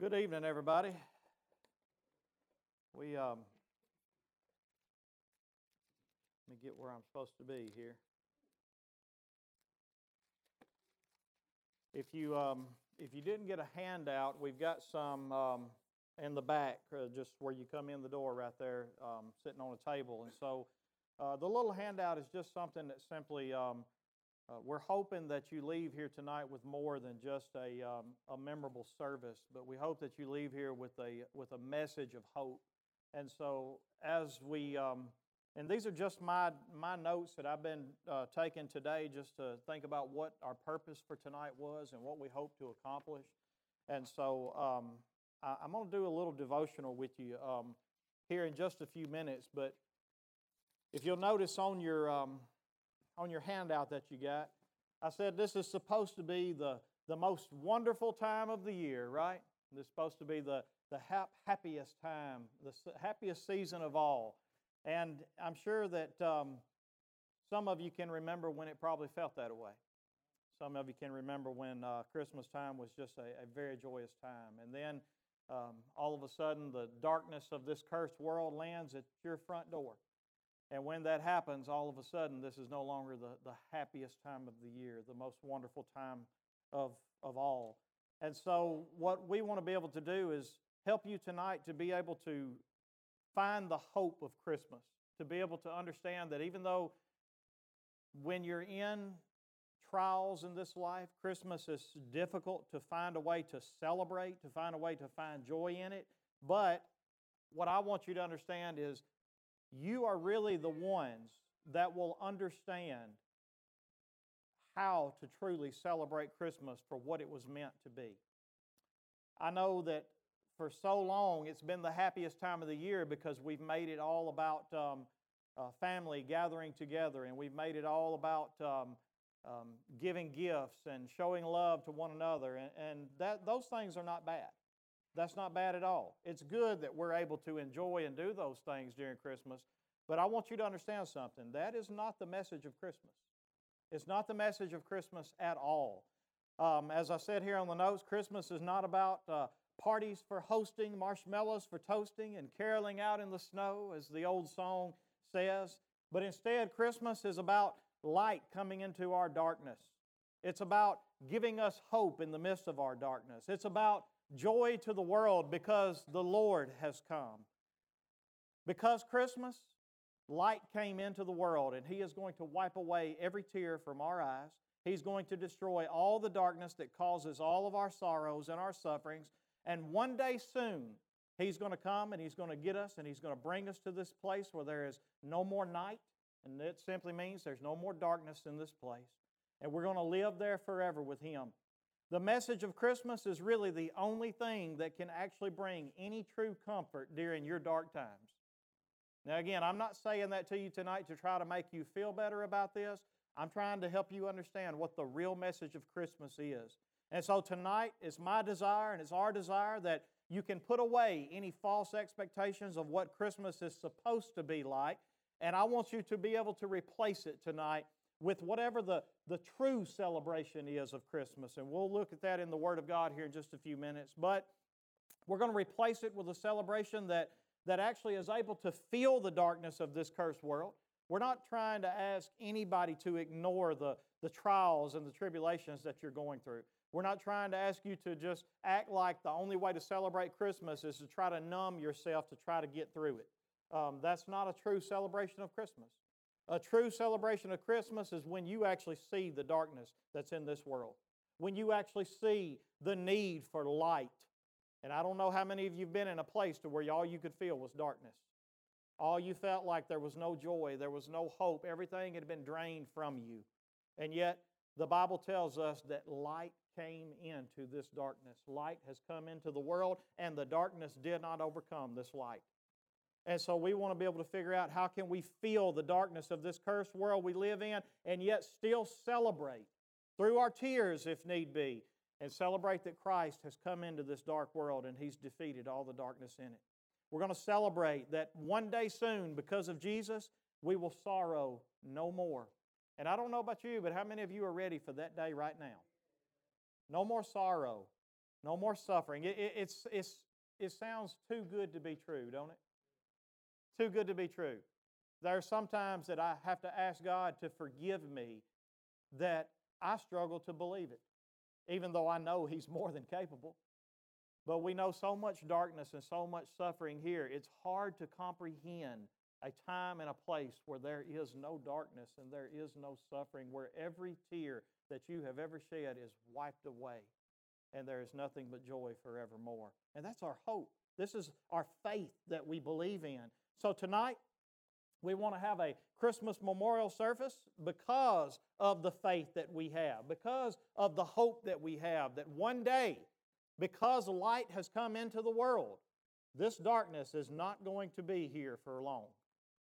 good evening, everybody. We um, let me get where I'm supposed to be here. If you um, if you didn't get a handout, we've got some um, in the back, uh, just where you come in the door, right there, um, sitting on a table. And so, uh, the little handout is just something that simply um, uh, we're hoping that you leave here tonight with more than just a, um, a memorable service, but we hope that you leave here with a, with a message of hope. And so, as we, um, and these are just my, my notes that I've been uh, taking today just to think about what our purpose for tonight was and what we hope to accomplish. And so, um, I, am going to do a little devotional with you um, here in just a few minutes, but if you'll notice on your, um, on your handout that you got. I said this is supposed to be the, the most wonderful time of the year, right? This is supposed to be the, the hap- happiest time, the happiest season of all. And I'm sure that um, some of you can remember when it probably felt that way. Some of you can remember when uh, Christmas time was just a, a, very joyous time. And then um, all of a sudden, the darkness of this cursed world lands at your front door. And when that happens, all of a sudden, this is no longer the, the happiest time of the year, the most wonderful time of, of all. And so, what we want to be able to do is help you tonight to be able to find the hope of Christmas, to be able to understand that even though when you're in trials in this life, Christmas is difficult to find a way to celebrate, to find a way to find joy in it. But what I want you to understand is you are really the ones that will understand how to truly celebrate Christmas for what it was meant to be. I know that for so long it's been the happiest time of the year because we've made it all about um, uh, family gathering together and we've made it all about um, um, giving gifts and showing love to one another. And, and that, those things are not bad. That's not bad at all. It's good that we're able to enjoy and do those things during Christmas. But I want you to understand something. That is not the message of Christmas. It's not the message of Christmas at all. Um, as I said here on the notes, Christmas is not about uh, parties for hosting, marshmallows for toasting, and caroling out in the snow, as the old song says. But instead, Christmas is about light coming into our darkness. It's about giving us hope in the midst of our darkness. It's about joy to the world because the Lord has come. Because Christmas, light came into the world, and He is going to wipe away every tear from our eyes. He's going to destroy all the darkness that causes all of our sorrows and our sufferings. And one day soon, He's going to come and He's going to get us and He's going to bring us to this place where there is no more night. And it simply means there's no more darkness in this place. And we're going to live there forever with Him. The message of Christmas is really the only thing that can actually bring any true comfort during your dark times. Now, again, I'm not saying that to you tonight to try to make you feel better about this. I'm trying to help you understand what the real message of Christmas is. And so tonight, it's my desire and it's our desire that you can put away any false expectations of what Christmas is supposed to be like. And I want you to be able to replace it tonight with whatever the, the true celebration is of Christmas. And we'll look at that in the Word of God here in just a few minutes. But we're going to replace it with a celebration that, that actually is able to feel the darkness of this cursed world. We're not trying to ask anybody to ignore the, the trials and the tribulations that you're going through. We're not trying to ask you to just act like the only way to celebrate Christmas is to try to numb yourself to try to get through it. Um, that's not a true celebration of Christmas. A true celebration of Christmas is when you actually see the darkness that's in this world, when you actually see the need for light. And I don't know how many of you have been in a place to where all you could feel was darkness. All you felt like there was no joy, there was no hope, everything had been drained from you. And yet, the Bible tells us that light came into this darkness. Light has come into the world, and the darkness did not overcome this light. And so we want to be able to figure out how can we feel the darkness of this cursed world we live in and yet still celebrate through our tears if need be and celebrate that Christ has come into this dark world and he's defeated all the darkness in it. We're going to celebrate that one day soon because of Jesus we will sorrow no more. And I don't know about you, but how many of you are ready for that day right now? No more sorrow. No more suffering. It, it, it's, it's, it sounds too good to be true, don't it? Too good to be true. There are some times that I have to ask God to forgive me that I struggle to believe it, even though I know He's more than capable. But we know so much darkness and so much suffering here, it's hard to comprehend a time and a place where there is no darkness and there is no suffering, where every tear that you have ever shed is wiped away and there is nothing but joy forevermore. And that's our hope. This is our faith that we believe in. So tonight, we want to have a Christmas memorial service because of the faith that we have, because of the hope that we have that one day, because light has come into the world, this darkness is not going to be here for long.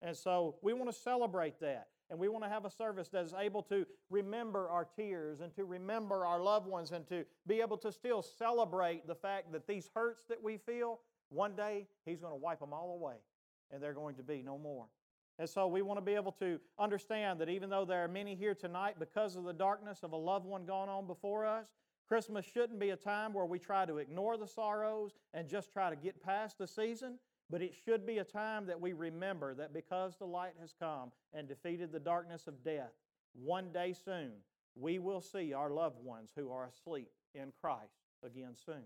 And so we want to celebrate that. And we want to have a service that is able to remember our tears and to remember our loved ones and to be able to still celebrate the fact that these hurts that we feel, one day He's going to wipe them all away and they're going to be no more. And so we want to be able to understand that even though there are many here tonight because of the darkness of a loved one gone on before us, Christmas shouldn't be a time where we try to ignore the sorrows and just try to get past the season. But it should be a time that we remember that because the light has come and defeated the darkness of death, one day soon we will see our loved ones who are asleep in Christ again soon.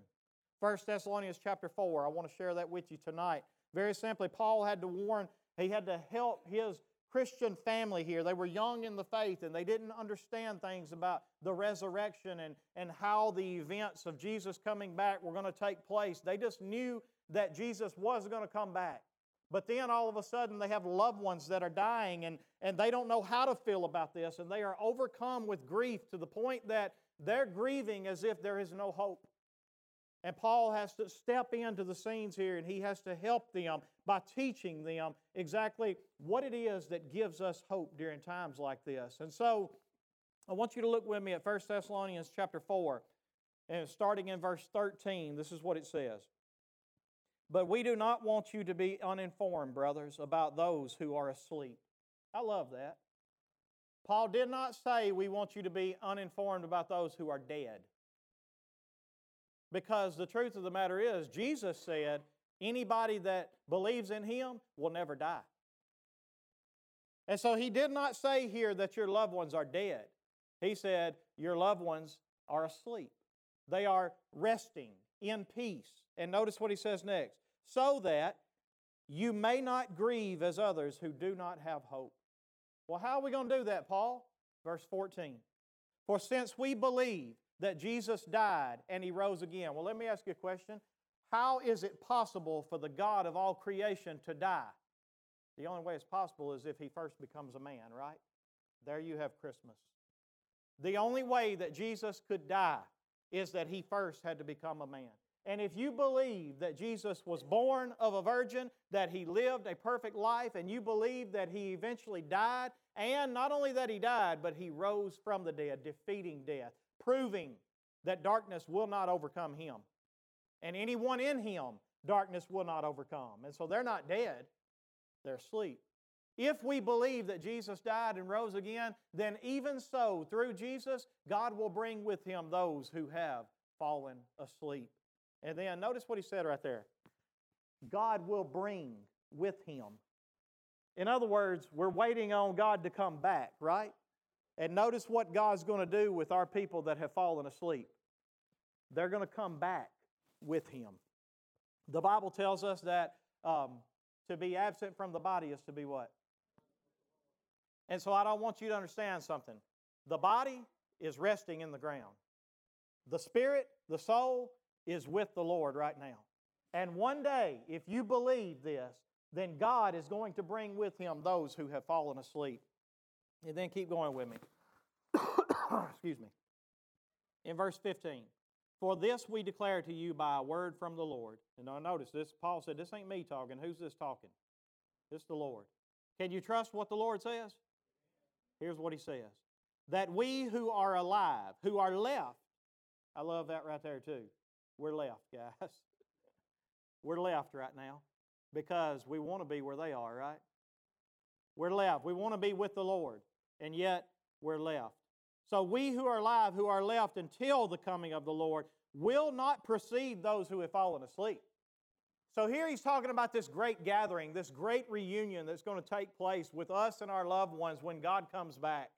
1 Thessalonians chapter 4, I want to share that with you tonight. Very simply, Paul had to warn, he had to help his Christian family here. They were young in the faith and they didn't understand things about the resurrection and, and how the events of Jesus coming back were going to take place. They just knew that Jesus was going to come back. But then all of a sudden they have loved ones that are dying and, and they don't know how to feel about this and they are overcome with grief to the point that they're grieving as if there is no hope. And Paul has to step into the scenes here and he has to help them by teaching them exactly what it is that gives us hope during times like this. And so I want you to look with me at 1 Thessalonians chapter 4 and starting in verse 13, this is what it says. But we do not want you to be uninformed, brothers, about those who are asleep. I love that. Paul did not say we want you to be uninformed about those who are dead. Because the truth of the matter is, Jesus said, anybody that believes in him will never die. And so he did not say here that your loved ones are dead. He said, your loved ones are asleep. They are resting in peace. And notice what he says next so that you may not grieve as others who do not have hope. Well, how are we going to do that, Paul? Verse 14. For since we believe that Jesus died and he rose again, well, let me ask you a question. How is it possible for the God of all creation to die? The only way it's possible is if he first becomes a man, right? There you have Christmas. The only way that Jesus could die is that he first had to become a man. And if you believe that Jesus was born of a virgin, that he lived a perfect life, and you believe that he eventually died, and not only that he died, but he rose from the dead, defeating death, proving that darkness will not overcome him. And anyone in him, darkness will not overcome. And so they're not dead, they're asleep. If we believe that Jesus died and rose again, then even so, through Jesus, God will bring with him those who have fallen asleep. And then notice what he said right there God will bring with him. In other words, we're waiting on God to come back, right? And notice what God's going to do with our people that have fallen asleep. They're going to come back with him. The Bible tells us that um, to be absent from the body is to be what? And so I don't want you to understand something. The body is resting in the ground. The spirit, the soul, is with the Lord right now. And one day, if you believe this, then God is going to bring with him those who have fallen asleep. And then keep going with me. Excuse me. In verse 15, for this we declare to you by a word from the Lord. And now notice this, Paul said, This ain't me talking. Who's this talking? It's the Lord. Can you trust what the Lord says? Here's what he says that we who are alive, who are left, I love that right there too. We're left, guys. We're left right now because we want to be where they are, right? We're left. We want to be with the Lord, and yet we're left. So we who are alive, who are left until the coming of the Lord, will not precede those who have fallen asleep. So here he's talking about this great gathering, this great reunion that's going to take place with us and our loved ones when God comes back.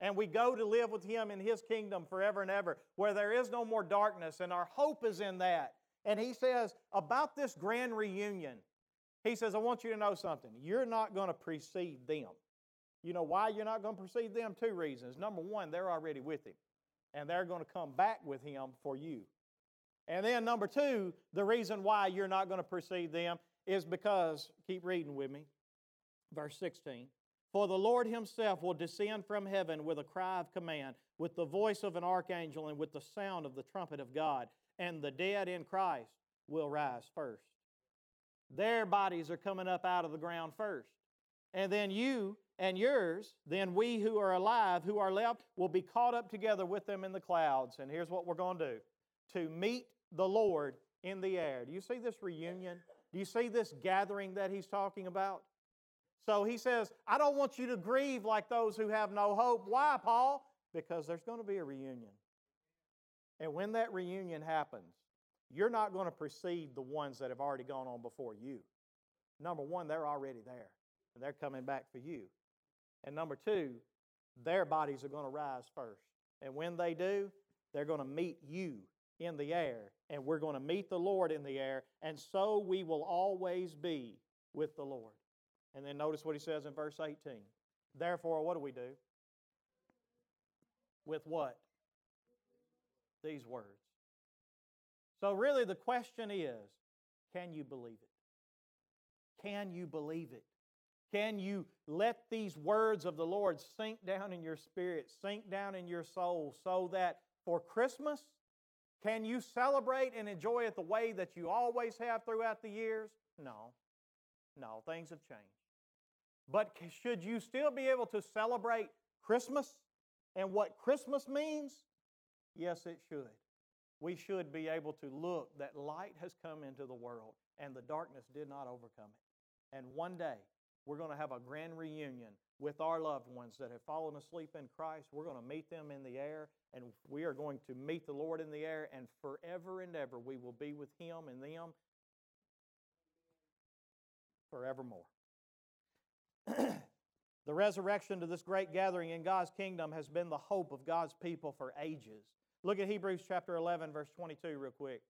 And we go to live with him in his kingdom forever and ever, where there is no more darkness, and our hope is in that. And he says about this grand reunion, he says, I want you to know something. You're not going to precede them. You know why you're not going to precede them? Two reasons. Number one, they're already with him, and they're going to come back with him for you. And then number two, the reason why you're not going to precede them is because, keep reading with me, verse 16. For the Lord himself will descend from heaven with a cry of command, with the voice of an archangel, and with the sound of the trumpet of God, and the dead in Christ will rise first. Their bodies are coming up out of the ground first. And then you and yours, then we who are alive, who are left, will be caught up together with them in the clouds. And here's what we're going to do to meet the Lord in the air. Do you see this reunion? Do you see this gathering that he's talking about? So he says, I don't want you to grieve like those who have no hope. Why, Paul? Because there's going to be a reunion. And when that reunion happens, you're not going to precede the ones that have already gone on before you. Number one, they're already there, and they're coming back for you. And number two, their bodies are going to rise first. And when they do, they're going to meet you in the air, and we're going to meet the Lord in the air, and so we will always be with the Lord. And then notice what he says in verse 18. Therefore, what do we do? With what? These words. So, really, the question is can you believe it? Can you believe it? Can you let these words of the Lord sink down in your spirit, sink down in your soul, so that for Christmas, can you celebrate and enjoy it the way that you always have throughout the years? No. No, things have changed. But should you still be able to celebrate Christmas and what Christmas means? Yes, it should. We should be able to look that light has come into the world and the darkness did not overcome it. And one day, we're going to have a grand reunion with our loved ones that have fallen asleep in Christ. We're going to meet them in the air, and we are going to meet the Lord in the air, and forever and ever we will be with Him and them forevermore. the resurrection to this great gathering in God's kingdom has been the hope of God's people for ages. Look at Hebrews chapter 11, verse 22, real quick.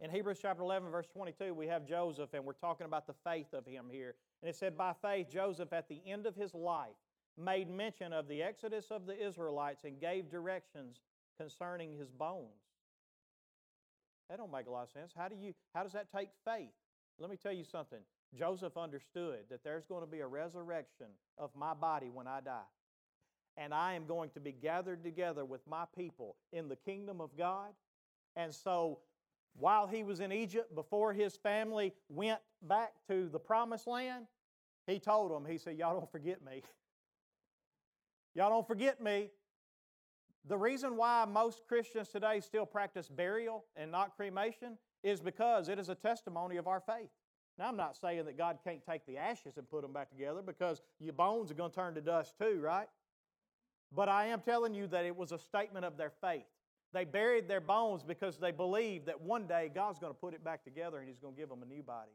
In Hebrews chapter 11, verse 22, we have Joseph, and we're talking about the faith of him here. And it said, By faith, Joseph, at the end of his life, made mention of the exodus of the Israelites and gave directions concerning his bones. That don't make a lot of sense. How do you how does that take faith? Let me tell you something. Joseph understood that there's going to be a resurrection of my body when I die. And I am going to be gathered together with my people in the kingdom of God. And so while he was in Egypt, before his family went back to the promised land, he told them, he said, Y'all don't forget me. Y'all don't forget me. The reason why most Christians today still practice burial and not cremation is because it is a testimony of our faith. Now, I'm not saying that God can't take the ashes and put them back together because your bones are going to turn to dust too, right? But I am telling you that it was a statement of their faith. They buried their bones because they believed that one day God's going to put it back together and He's going to give them a new body.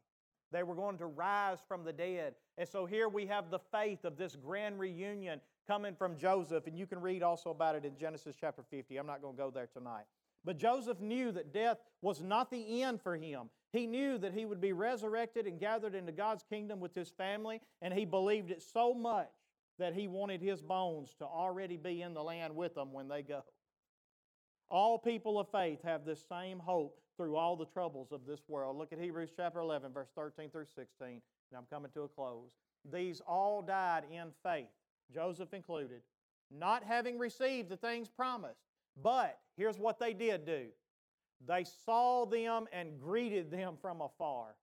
They were going to rise from the dead. And so here we have the faith of this grand reunion coming from Joseph. And you can read also about it in Genesis chapter 50. I'm not going to go there tonight. But Joseph knew that death was not the end for him. He knew that he would be resurrected and gathered into God's kingdom with his family, and he believed it so much that he wanted his bones to already be in the land with them when they go. All people of faith have this same hope through all the troubles of this world. Look at Hebrews chapter 11, verse 13 through 16, and I'm coming to a close. These all died in faith, Joseph included, not having received the things promised. But here's what they did do they saw them and greeted them from afar.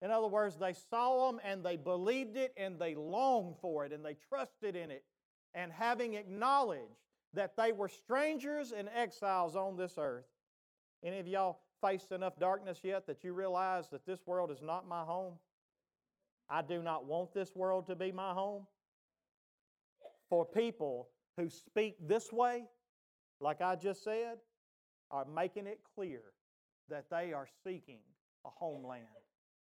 In other words, they saw them and they believed it and they longed for it and they trusted in it. And having acknowledged that they were strangers and exiles on this earth. Any of y'all faced enough darkness yet that you realize that this world is not my home? I do not want this world to be my home. For people who speak this way, like I just said, are making it clear that they are seeking a homeland.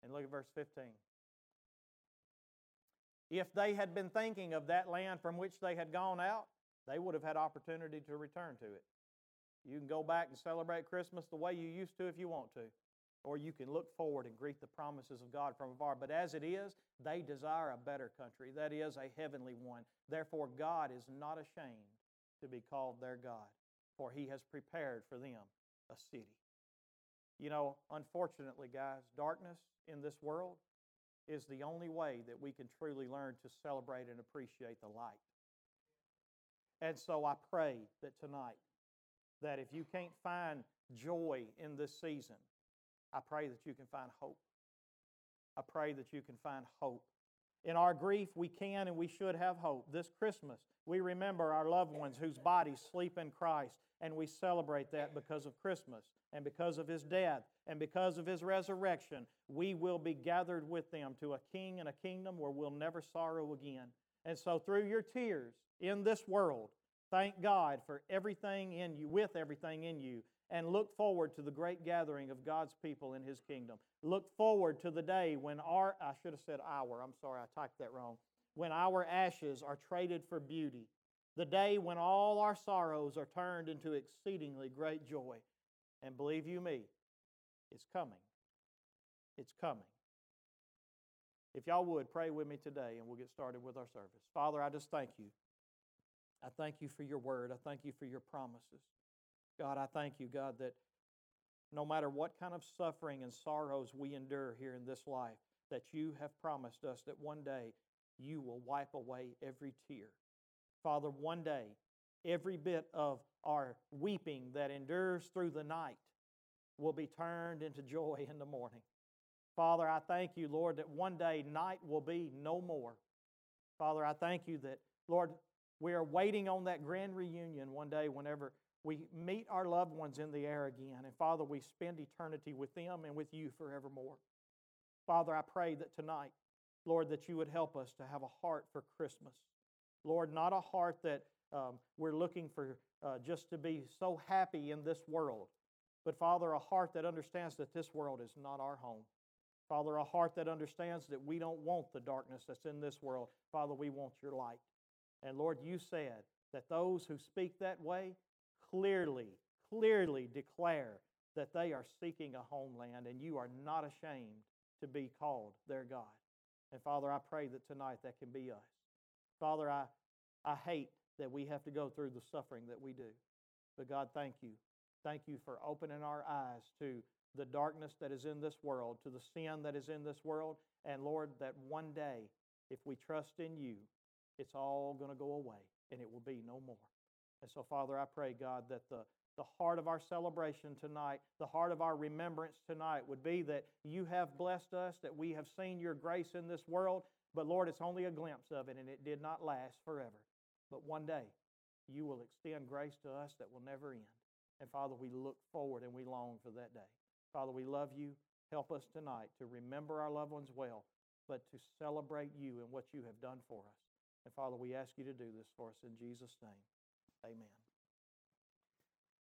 And look at verse 15. If they had been thinking of that land from which they had gone out, they would have had opportunity to return to it. You can go back and celebrate Christmas the way you used to if you want to, or you can look forward and greet the promises of God from afar. But as it is, they desire a better country, that is, a heavenly one. Therefore, God is not ashamed to be called their God, for He has prepared for them a city. You know, unfortunately, guys, darkness in this world is the only way that we can truly learn to celebrate and appreciate the light. And so I pray that tonight, that if you can't find joy in this season, I pray that you can find hope. I pray that you can find hope. In our grief, we can and we should have hope. This Christmas, we remember our loved ones whose bodies sleep in Christ, and we celebrate that because of Christmas and because of His death and because of His resurrection. We will be gathered with them to a king and a kingdom where we'll never sorrow again. And so, through your tears in this world, thank God for everything in you, with everything in you, and look forward to the great gathering of God's people in His kingdom. Look forward to the day when our, I should have said our, I'm sorry, I typed that wrong, when our ashes are traded for beauty. The day when all our sorrows are turned into exceedingly great joy. And believe you me, it's coming. It's coming. If y'all would, pray with me today and we'll get started with our service. Father, I just thank you. I thank you for your word. I thank you for your promises. God, I thank you, God, that no matter what kind of suffering and sorrows we endure here in this life, that you have promised us that one day you will wipe away every tear. Father, one day, every bit of our weeping that endures through the night will be turned into joy in the morning. Father, I thank you, Lord, that one day night will be no more. Father, I thank you that, Lord, we are waiting on that grand reunion one day whenever we meet our loved ones in the air again. And Father, we spend eternity with them and with you forevermore. Father, I pray that tonight, Lord, that you would help us to have a heart for Christmas. Lord, not a heart that um, we're looking for uh, just to be so happy in this world, but Father, a heart that understands that this world is not our home. Father, a heart that understands that we don't want the darkness that's in this world. Father, we want your light. And Lord, you said that those who speak that way clearly, clearly declare that they are seeking a homeland and you are not ashamed to be called their God. And Father, I pray that tonight that can be us. Father, I, I hate that we have to go through the suffering that we do. But God, thank you. Thank you for opening our eyes to the darkness that is in this world, to the sin that is in this world. And Lord, that one day, if we trust in you, it's all going to go away and it will be no more. And so, Father, I pray, God, that the, the heart of our celebration tonight, the heart of our remembrance tonight would be that you have blessed us, that we have seen your grace in this world. But Lord, it's only a glimpse of it and it did not last forever. But one day, you will extend grace to us that will never end. And Father, we look forward and we long for that day. Father, we love you. Help us tonight to remember our loved ones well, but to celebrate you and what you have done for us. And Father, we ask you to do this for us in Jesus' name. Amen.